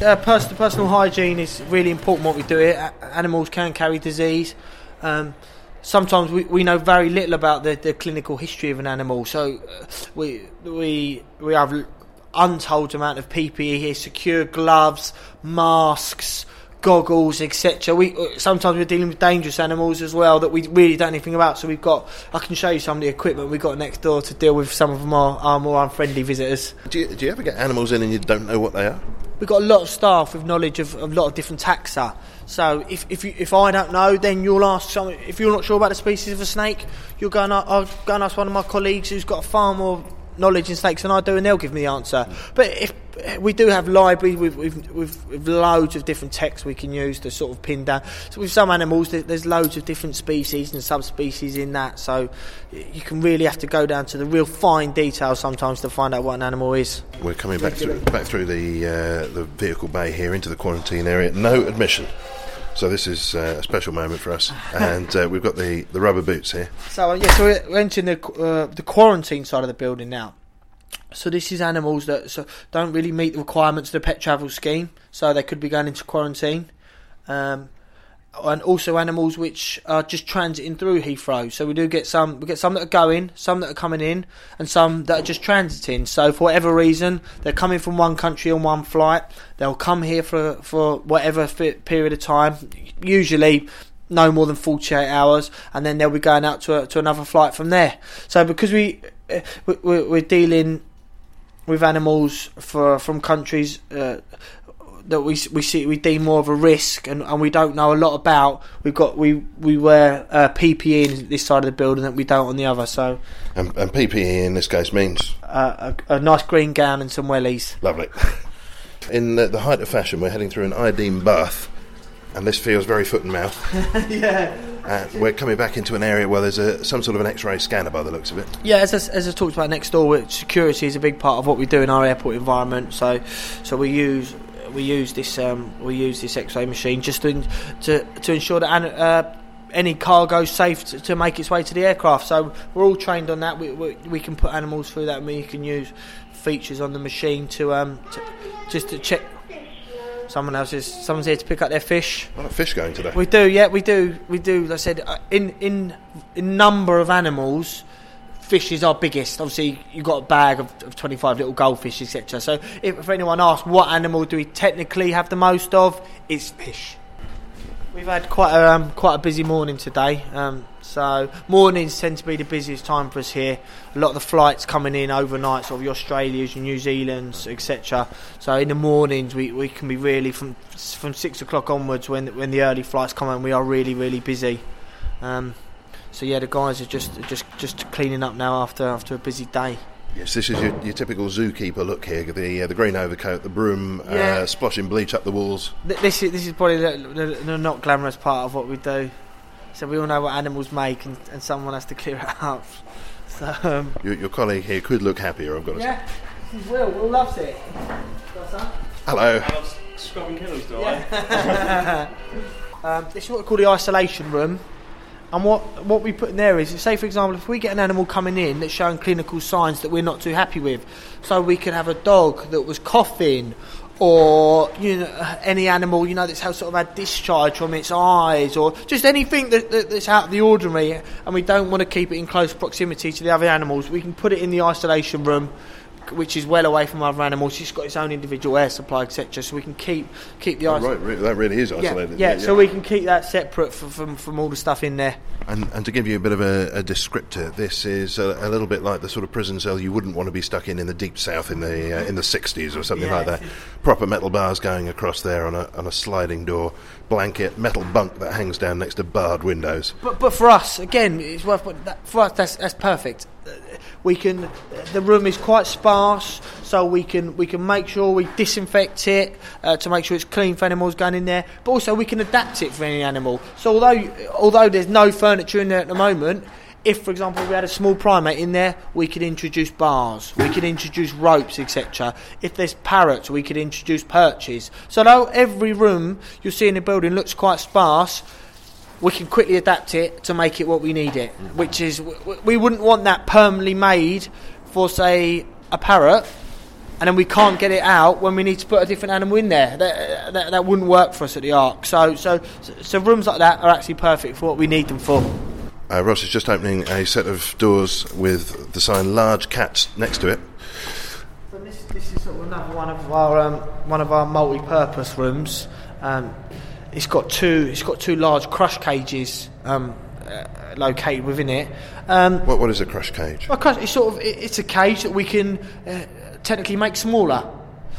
Uh, pers- personal hygiene is really important. What we do here, animals can carry disease. Um, sometimes we, we know very little about the, the clinical history of an animal, so uh, we we we have untold amount of PPE here: secure gloves, masks, goggles, etc. We uh, sometimes we're dealing with dangerous animals as well that we really don't know anything about. So we've got I can show you some of the equipment we've got next door to deal with some of them our, our more unfriendly visitors. Do you, do you ever get animals in and you don't know what they are? We've got a lot of staff with knowledge of, of a lot of different taxa. So if if, you, if I don't know, then you'll ask some. If you're not sure about the species of a snake, you'll go and a- I'll go and ask one of my colleagues who's got far more knowledge in snakes than I do, and they'll give me the answer. But if we do have library with, with, loads of different texts we can use to sort of pin down. So with some animals, there's loads of different species and subspecies in that. So you can really have to go down to the real fine details sometimes to find out what an animal is. We're coming back through back through the uh, the vehicle bay here into the quarantine area. No admission. So this is uh, a special moment for us, and uh, we've got the, the rubber boots here. So uh, yeah, so we're entering the uh, the quarantine side of the building now. So this is animals that so don't really meet the requirements of the pet travel scheme, so they could be going into quarantine. Um, and also animals which are just transiting through Heathrow. So we do get some, we get some that are going, some that are coming in, and some that are just transiting. So for whatever reason, they're coming from one country on one flight. They'll come here for for whatever period of time, usually no more than 48 hours, and then they'll be going out to a, to another flight from there. So because we we- we- we're dealing with animals for from countries uh, that we we see we deem more of a risk and, and we don't know a lot about. We've got we we wear uh, PPE in this side of the building that we don't on the other. So And, and PPE in this case means uh, a, a nice green gown and some wellies. lovely. In the, the height of fashion, we're heading through an iodine bath, and this feels very foot and mouth. yeah. Uh, we're coming back into an area where there's a, some sort of an X-ray scanner by the looks of it. Yeah, as I, as I talked about next door, security is a big part of what we do in our airport environment. So, so we use we use this um, we use this X-ray machine just to to, to ensure that an, uh, any cargo safe to, to make its way to the aircraft. So we're all trained on that. We, we, we can put animals through that, and we can use features on the machine to um to, just to check. Someone else is someone's here to pick up their fish. Lot fish going today. We do, yeah, we do, we do. Like I said, uh, in in in number of animals, fish is our biggest. Obviously, you've got a bag of, of twenty five little goldfish, etc. So, if, if anyone asks what animal do we technically have the most of, it's fish. We've had quite a um, quite a busy morning today. Um, so mornings tend to be the busiest time for us here. A lot of the flights coming in overnight, sort of your Australias, your New Zealands, etc. So in the mornings we, we can be really from from six o'clock onwards when when the early flights come in, we are really really busy. Um, so yeah, the guys are just just just cleaning up now after after a busy day. Yes, this is your, your typical zookeeper look here. The uh, the green overcoat, the broom, Yeah. uh, splashing bleach up the walls. Th- This is this is probably the, the, the not glamorous part of what we do. So we all know what animals make, and, and someone has to clear it up. So um, Your, your colleague here could look happier, I've got to say. yeah, this is Will. Will loves it. Hello. Scrubbing kennels, do um, this is what we call the isolation room. And what, what we put in there is, say for example, if we get an animal coming in that's showing clinical signs that we're not too happy with, so we could have a dog that was coughing, or you know any animal you know that's had sort of had discharge from its eyes, or just anything that, that, that's out of the ordinary, and we don't want to keep it in close proximity to the other animals. We can put it in the isolation room which is well away from other animals. It's got its own individual air supply, etc. So we can keep keep the Oh, ice- right, re- that really is yeah, isolated. Yeah, so we can keep that separate from, from, from all the stuff in there. And, and to give you a bit of a, a descriptor, this is a, a little bit like the sort of prison cell you wouldn't want to be stuck in in the deep south in the uh, in the 60s or something Yeah. like that. Proper metal bars going across there on a on a sliding door, blanket, metal bunk that hangs down next to barred windows. But but for us, again, it's worth. But that, for us, that's that's perfect. We can. The room is quite sparse, so we can we can make sure we disinfect it uh, to make sure it's clean for animals going in there. But also we can adapt it for any animal. So although although there's no furniture in there at the moment, if, for example, we had a small primate in there, we could introduce bars, we could introduce ropes, etc. If there's parrots, we could introduce perches. So, though every room you see in the building looks quite sparse, we can quickly adapt it to make it what we need it. Which is, we wouldn't want that permanently made for, say, a parrot, and then we can't get it out when we need to put a different animal in there. That, that, that wouldn't work for us at the Ark. So, so, so rooms like that are actually perfect for what we need them for. Uh, Ross is just opening a set of doors with the sign "Large Cats" next to it. So this, this is sort of another one of our um, one of our multi-purpose rooms. Um, it's got two it's got two large crush cages um, uh, located within it. Um, what what is a crush cage? Well, crush, it's sort of it, it's a cage that we can uh, technically make smaller.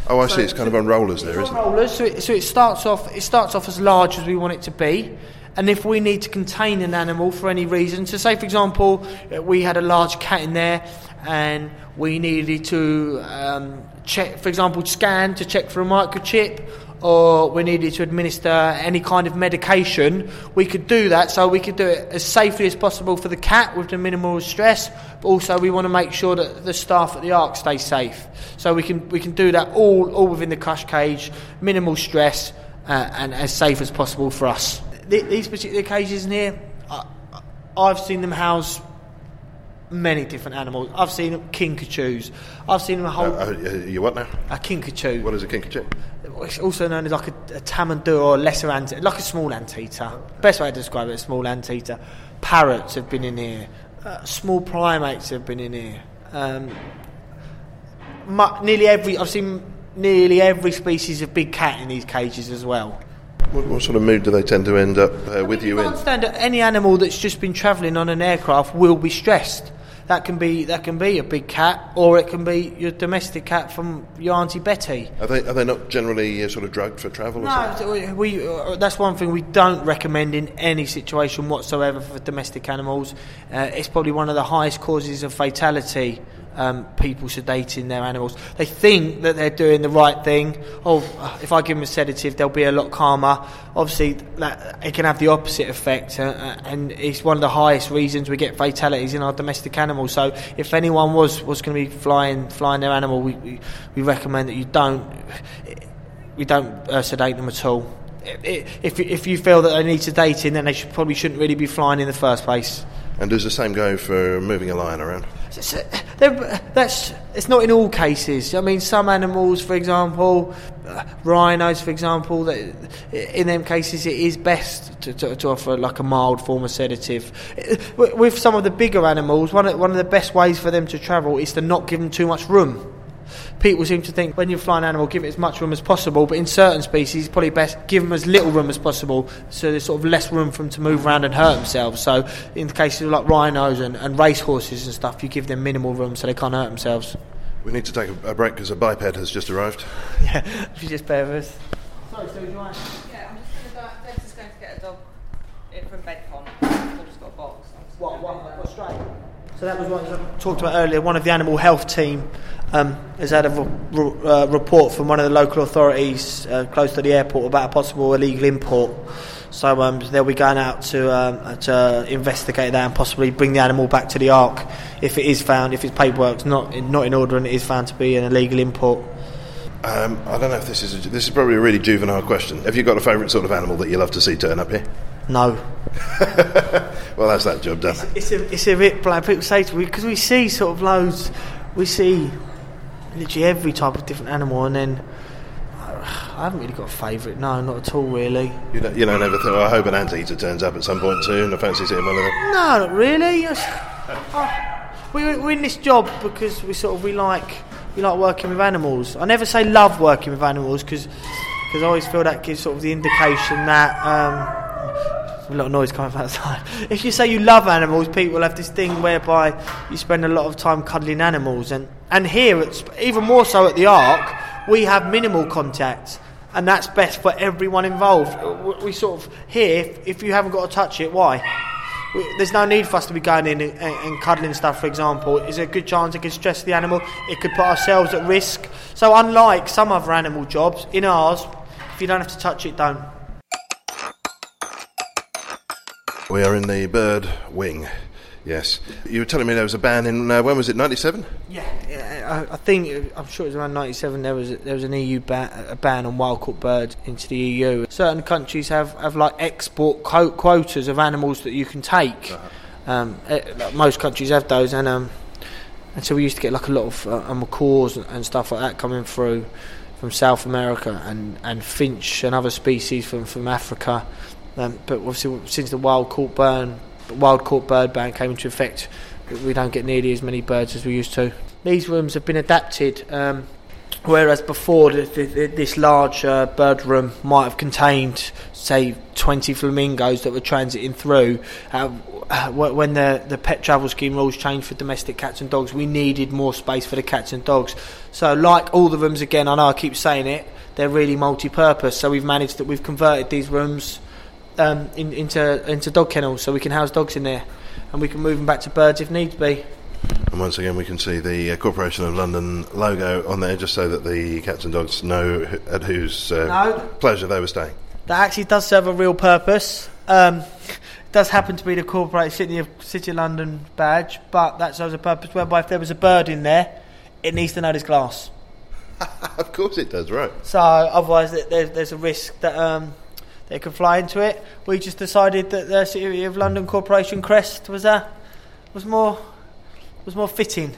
Oh, I so see. It's kind of on rollers there, isn't it? Rollers. So it, so it starts off it starts off as large as we want it to be and if we need to contain an animal for any reason, so say for example, uh, we had a large cat in there and we needed to um, check, for example, scan to check for a microchip, or we needed to administer any kind of medication, we could do that. So we could do it as safely as possible for the cat with the minimal stress, but also we want to make sure that the staff at the Ark stay safe. So we can we can do that all all within the crush cage, minimal stress, uh, and as safe as possible for us these particular cages in here, I, I've seen them house many different animals. I've seen kinkajous. I've seen them a whole. Uh, uh, you what now? A kinkajou. What is a kinkajou? It's also known as like a, a tamandua or lesser anteater, like a small anteater. Best way to describe it: a small anteater. Parrots have been in here. Uh, small primates have been in here. Um, mu- nearly every I've seen nearly every species of big cat in these cages as well. What, what, sort of mood do they tend to end up uh, with you, you in? understand that any animal that's just been travelling on an aircraft will be stressed. That can be that can be a big cat, or it can be your domestic cat from your auntie Betty. Are they are they not generally uh, sort of drugged for travel? No, we, uh, that's one thing we don't recommend in any situation whatsoever for domestic animals. Uh, it's probably one of the highest causes of fatality um, people sedating their animals. They think that they're doing the right thing. Oh, if I give them a sedative, they'll be a lot calmer. Obviously, that, it can have the opposite effect, uh, uh, and it's one of the highest reasons we get fatalities in our domestic animals. So, if anyone was, was going to be flying flying their animal, we, we, we recommend that you don't we don't uh, sedate them at all. If if you feel that they need sedating, then they should, probably shouldn't really be flying in the first place. And does the same go for moving a lion around? That's it's not in all cases. I mean, some animals, for example, uh, rhinos, for example, in them cases it is best to, to, to, offer like a mild form of sedative. With some of the bigger animals, one of, one of the best ways for them to travel is to not give them too much room people seem to think when you fly an animal, give it as much room as possible. But in certain species, it's probably best give them as little room as possible, so there's sort of less room for them to move around and hurt themselves. So in the cases of like rhinos and, and race horses and stuff, you give them minimal room so they can't hurt themselves. We need to take a, a break because a biped has just arrived. yeah, if you just bear with us. Sorry, so you mind? Yeah, I'm just going to go. just going to get a dog eh, from Bedcom. I've just got a box. What? What? What? Straight. So that was what I talked about earlier. One of the animal health team um, has had a re- uh, report from one of the local authorities uh, close to the airport about a possible illegal import. So um, they'll be going out to um, to investigate that and possibly bring the animal back to the Ark if it is found, if its paperwork's not in, not in order and it is found to be an illegal import. Um, I don't know if this is a, this is probably a really juvenile question. Have you got a favourite sort of animal that you love to see turn up here? No. well, that's that job done. It's, it's, a, it's a bit like people say to me because we see sort of loads, we see literally every type of different animal, and then I haven't really got a favourite. No, not at all, really. You don't, you don't ever think, well, I hope an anteater turns up at some point too, and I fancy seeing one of them. No, not really. Oh, we, we're in this job because we sort of we like we like working with animals. I never say love working with animals because I always feel that gives sort of the indication that. Um, a lot of noise coming from outside. If you say you love animals, people have this thing whereby you spend a lot of time cuddling animals, and and here it's even more so at the Ark. We have minimal contact, and that's best for everyone involved. Uh, we sort of here, if, if you haven't got to touch it, why? we, there's no need for us to be going in and, and, cuddling stuff. For example, it's a good chance it could stress the animal. It could put ourselves at risk. So unlike some other animal jobs, in ours, if you don't have to touch it, don't. We are in the bird wing. Yes. You were telling me there was a ban in, uh, when was it, 97? Yeah, yeah I, I think I'm sure it was around '97. There was a, there was an EU ban, a ban on wild caught birds into the EU. Certain countries have, have like export co- quotas of animals that you can take. Uh-huh. Um, eh, like most countries have those, and um, and so we used to get like a lot of uh, macaws and, and stuff like that coming through from South America and, and finch and other species from from Africa. Um, but obviously, since the wild caught burn, wild caught bird ban came into effect, we don't get nearly as many birds as we used to. These rooms have been adapted, um, whereas before the, the, this large uh, bird room might have contained, say, 20 flamingos that were transiting through. Uh, when the, the pet travel scheme rules changed for domestic cats and dogs, we needed more space for the cats and dogs. So, like all the rooms, again, I know I keep saying it, they're really multi purpose. So, we've managed that we've converted these rooms um, in, into into dog kennels, so we can house dogs in there, and we can move them back to birds if needs be. And once again, we can see the uh, Corporation of London logo on there, just so that the cats and dogs know at whose uh, No. pleasure they were staying. That actually does serve a real purpose. Um, it does happen to be the corporate City of City of London badge, but that serves a purpose whereby if there was a bird in there, it needs to know there's glass. of course it does, right? So otherwise, there's there's a risk that um, they could fly into it. We just decided that the City of London Corporation crest was uh, was more was more fitting.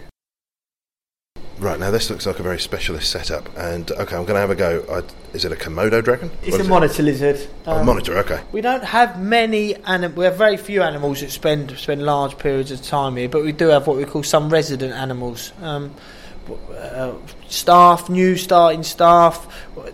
Right, now this looks like a very specialist setup, and okay, I'm going to have a go. I, is it a Komodo dragon? It's a is it? monitor lizard. Oh, Um, monitor, okay. We don't have many, and we have very few animals that spend spend large periods of time here. But we do have what we call some resident animals. Um, uh, staff, new starting staff.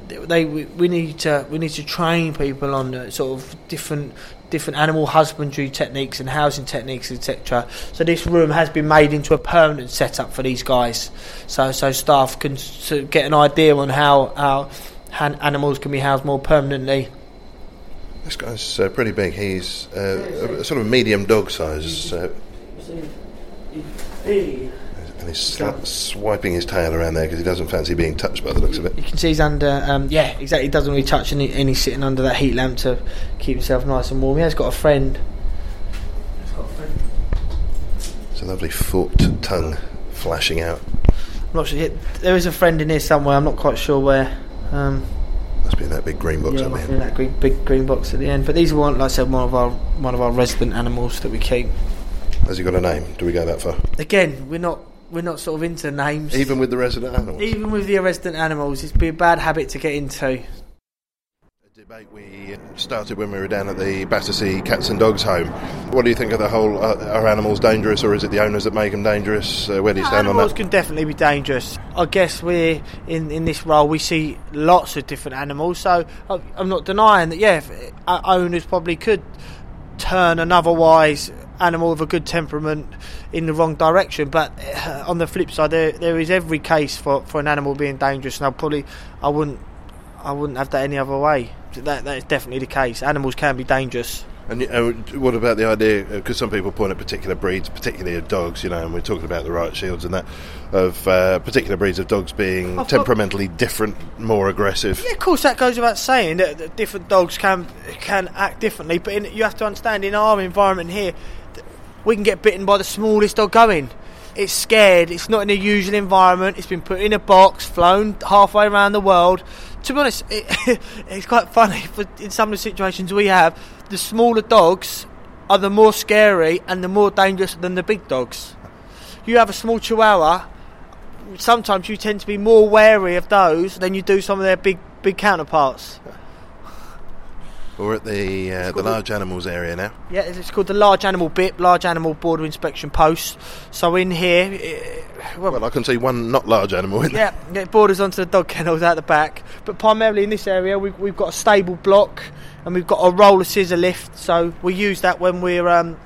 They we, we need to we need to train people on uh, sort of different different animal husbandry techniques and housing techniques, etc. So this room has been made into a permanent setup for these guys. So so staff can sort of get an idea on how how han- animals can be housed more permanently. This guy's uh, pretty big. He's uh, a, a sort of medium dog size, uh, and he's swiping his tail around there because he doesn't fancy being touched by the looks of it. You can see he's under, um, yeah, exactly. He doesn't really touch, and, he, and he's sitting under that heat lamp to keep himself nice and warm. He has got a friend. It's a lovely forked tongue flashing out. I'm not sure. There is a friend in here somewhere. I'm not quite sure where. Um, Must be in that big green box yeah, there. be in that green, big green box at the end. But these are one, like I said, one of our one of our resident animals that we keep. Has he got a name? Do we go that far? Again, we're not we're not sort of into names. Even with the resident animals? Even with the resident animals, it's be a bad habit to get into. A debate we started when we were down at the Battersea Cats and Dogs home. What do you think of the whole? Uh, are animals dangerous, or is it the owners that make them dangerous? Uh, where do you stand on that? Animals can definitely be dangerous. I guess we're in, in this role. We see lots of different animals, so I'm not denying that. Yeah, uh, owners probably could turn an otherwise animal with a good temperament in the wrong direction. But uh, on the flip side, there there is every case for, for an animal being dangerous, and I probably I wouldn't I wouldn't have that any other way. That that is definitely the case. Animals can be dangerous. And uh, what about the idea? Because some people point at particular breeds, particularly of dogs, you know, and we're talking about the riot shields and that of uh, particular breeds of dogs being I've got- temperamentally different, more aggressive. Yeah, of course, that goes without saying that, different dogs can can act differently. But in, you have to understand, in our environment here, we can get bitten by the smallest dog going. It's scared. It's not in a usual environment. It's been put in a box, flown halfway around the world. To be honest, it, it's quite funny. In some of the situations we have, the smaller dogs are the more scary and the more dangerous than the big dogs. You have a small Chihuahua sometimes you tend to be more wary of those than you do some of their big big counterparts. We're at the uh, the large animals area now. Yeah, it's called the large animal BIP, large animal border inspection post. So in here, eh, well, Well, I can see one not large animal in there. yeah, it borders onto the dog kennels out the back. But primarily in this area, we've, we've got a stable block and we've got a roller scissor lift. So we use that when we're um,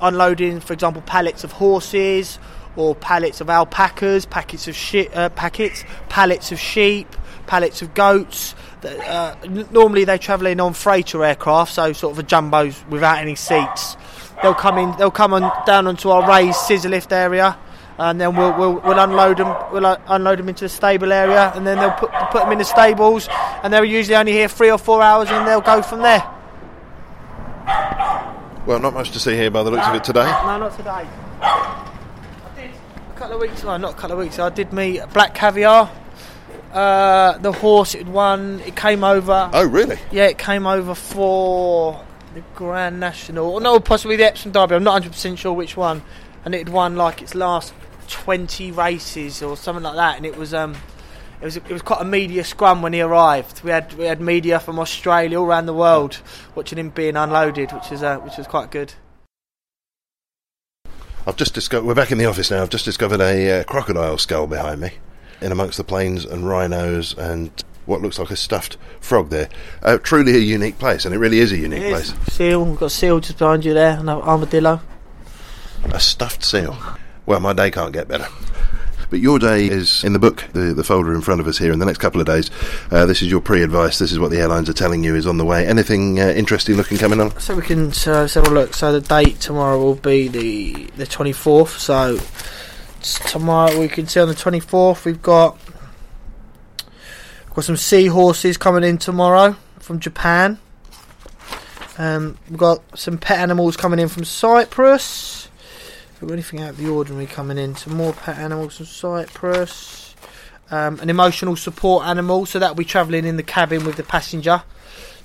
unloading, for example, pallets of horses or pallets of alpacas, packets of shi uh, packets, pallets of sheep, pallets of goats. Uh, normally they travel in on freighter aircraft, so sort of a jumbos without any seats. they'll come in. They'll come on down onto our raised scissor lift area, and then we'll we'll, we'll unload them. We'll uh, unload them into the stable area, and then they'll put put them in the stables, and they're usually only here three or four hours, and they'll go from there. Well, not much to see here by the looks of it today. No, not today. I did a couple of weeks. Well, not a couple of weeks. I did meet Black Caviar. Uh, the horse it won. It came over. Oh, really? Yeah, it came over for the Grand National. Or no, possibly the Epsom Derby. I'm not 100 percent sure which one. And it had won like its last 20 races or something like that. And it was um, it was it was quite a media scrum when he arrived. We had we had media from Australia all around the world watching him being unloaded, which is uh, which was quite good. I've just discovered. We're back in the office now. I've just discovered a uh, crocodile skull behind me, in amongst the planes and rhinos and what looks like a stuffed frog there. Uh, truly a unique place, and it really is a unique It is. place. Seal, we've got a seal just behind you there, and an armadillo. A stuffed seal. Well, my day can't get better. But your day is in the book, the, the folder in front of us here. In the next couple of days, uh, this is your pre-advice. This is what the airlines are telling you is on the way. Anything uh, interesting looking coming on? So we can uh, let's have a look. So the date tomorrow will be the the 24th. So s- tomorrow we can see on the 24th we've got got some seahorses coming in tomorrow from Japan. Um, we've got some pet animals coming in from Cyprus. Got anything out of the ordinary coming in? Some more pet animals from Cyprus. Um, an emotional support animal, so that'll be travelling in the cabin with the passenger.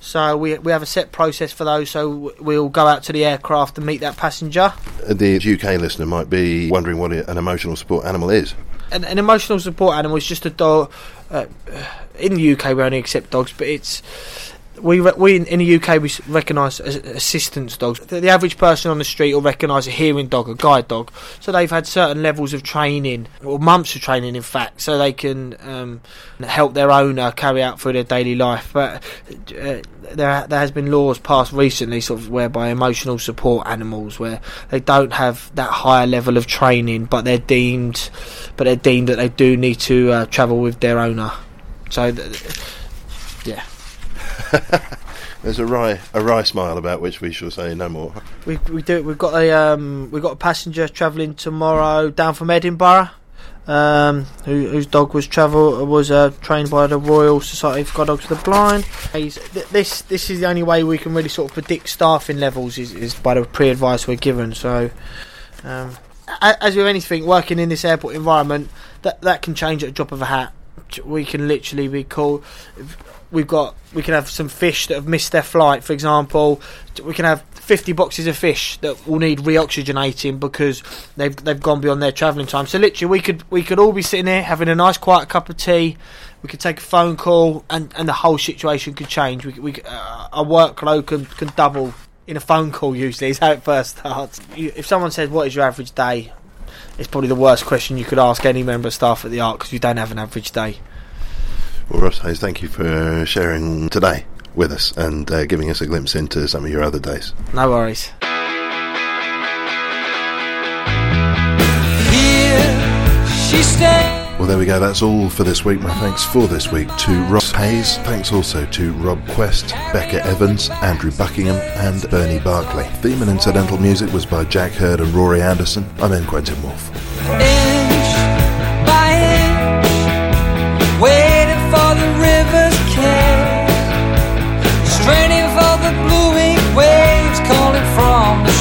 So we we have a set process for those. So we'll go out to the aircraft and meet that passenger. The UK listener might be wondering what an emotional support animal is. An, an emotional support animal is just a dog. Uh, in the UK, we only accept dogs, but it's we re- we in, the UK we recognise as assistance dogs. The, the average person on the street will recognise a hearing dog, a guide dog. So they've had certain levels of training, or months of training, in fact, so they can um, help their owner carry out through their daily life. But uh, there there has been laws passed recently, sort of whereby emotional support animals, where they don't have that higher level of training, but they're deemed, but they're deemed that they do need to uh, travel with their owner. So, th- yeah. There's a wry, a wry smile about which we shall say no more. We we do we've got a um we've got a passenger travelling tomorrow down from Edinburgh. Um, who, whose dog was travel was uh, trained by the Royal Society for Guide Dogs of the Blind. He's, th- this this is the only way we can really sort of predict staffing levels is, is by the pre-advice we're given. So, um, as with anything, working in this airport environment, that that can change at a drop of a hat. We can literally be called. We've got we can have some fish that have missed their flight, for example. We can have 50 boxes of fish that will need reoxygenating because they've they've gone beyond their travelling time. So literally, we could we could all be sitting here having a nice quiet cup of tea. We could take a phone call, and, and the whole situation could change. We, we uh, our workload can can double in a phone call. Usually, is how it first starts. You, if someone says, "What is your average day?" It's probably the worst question you could ask any member of staff at the Ark because you don't have an average day. Well, Ross Hayes, thank you for sharing today with us and uh, giving us a glimpse into some of your other days. No worries. Well, there we go. That's all for this week. My thanks for this week to Ross Hayes. Thanks also to Rob Quest, Becca Evans, Andrew Buckingham, and Bernie Barclay. Theme and incidental music was by Jack Hurd and Rory Anderson. I'm N Quentin Woolf.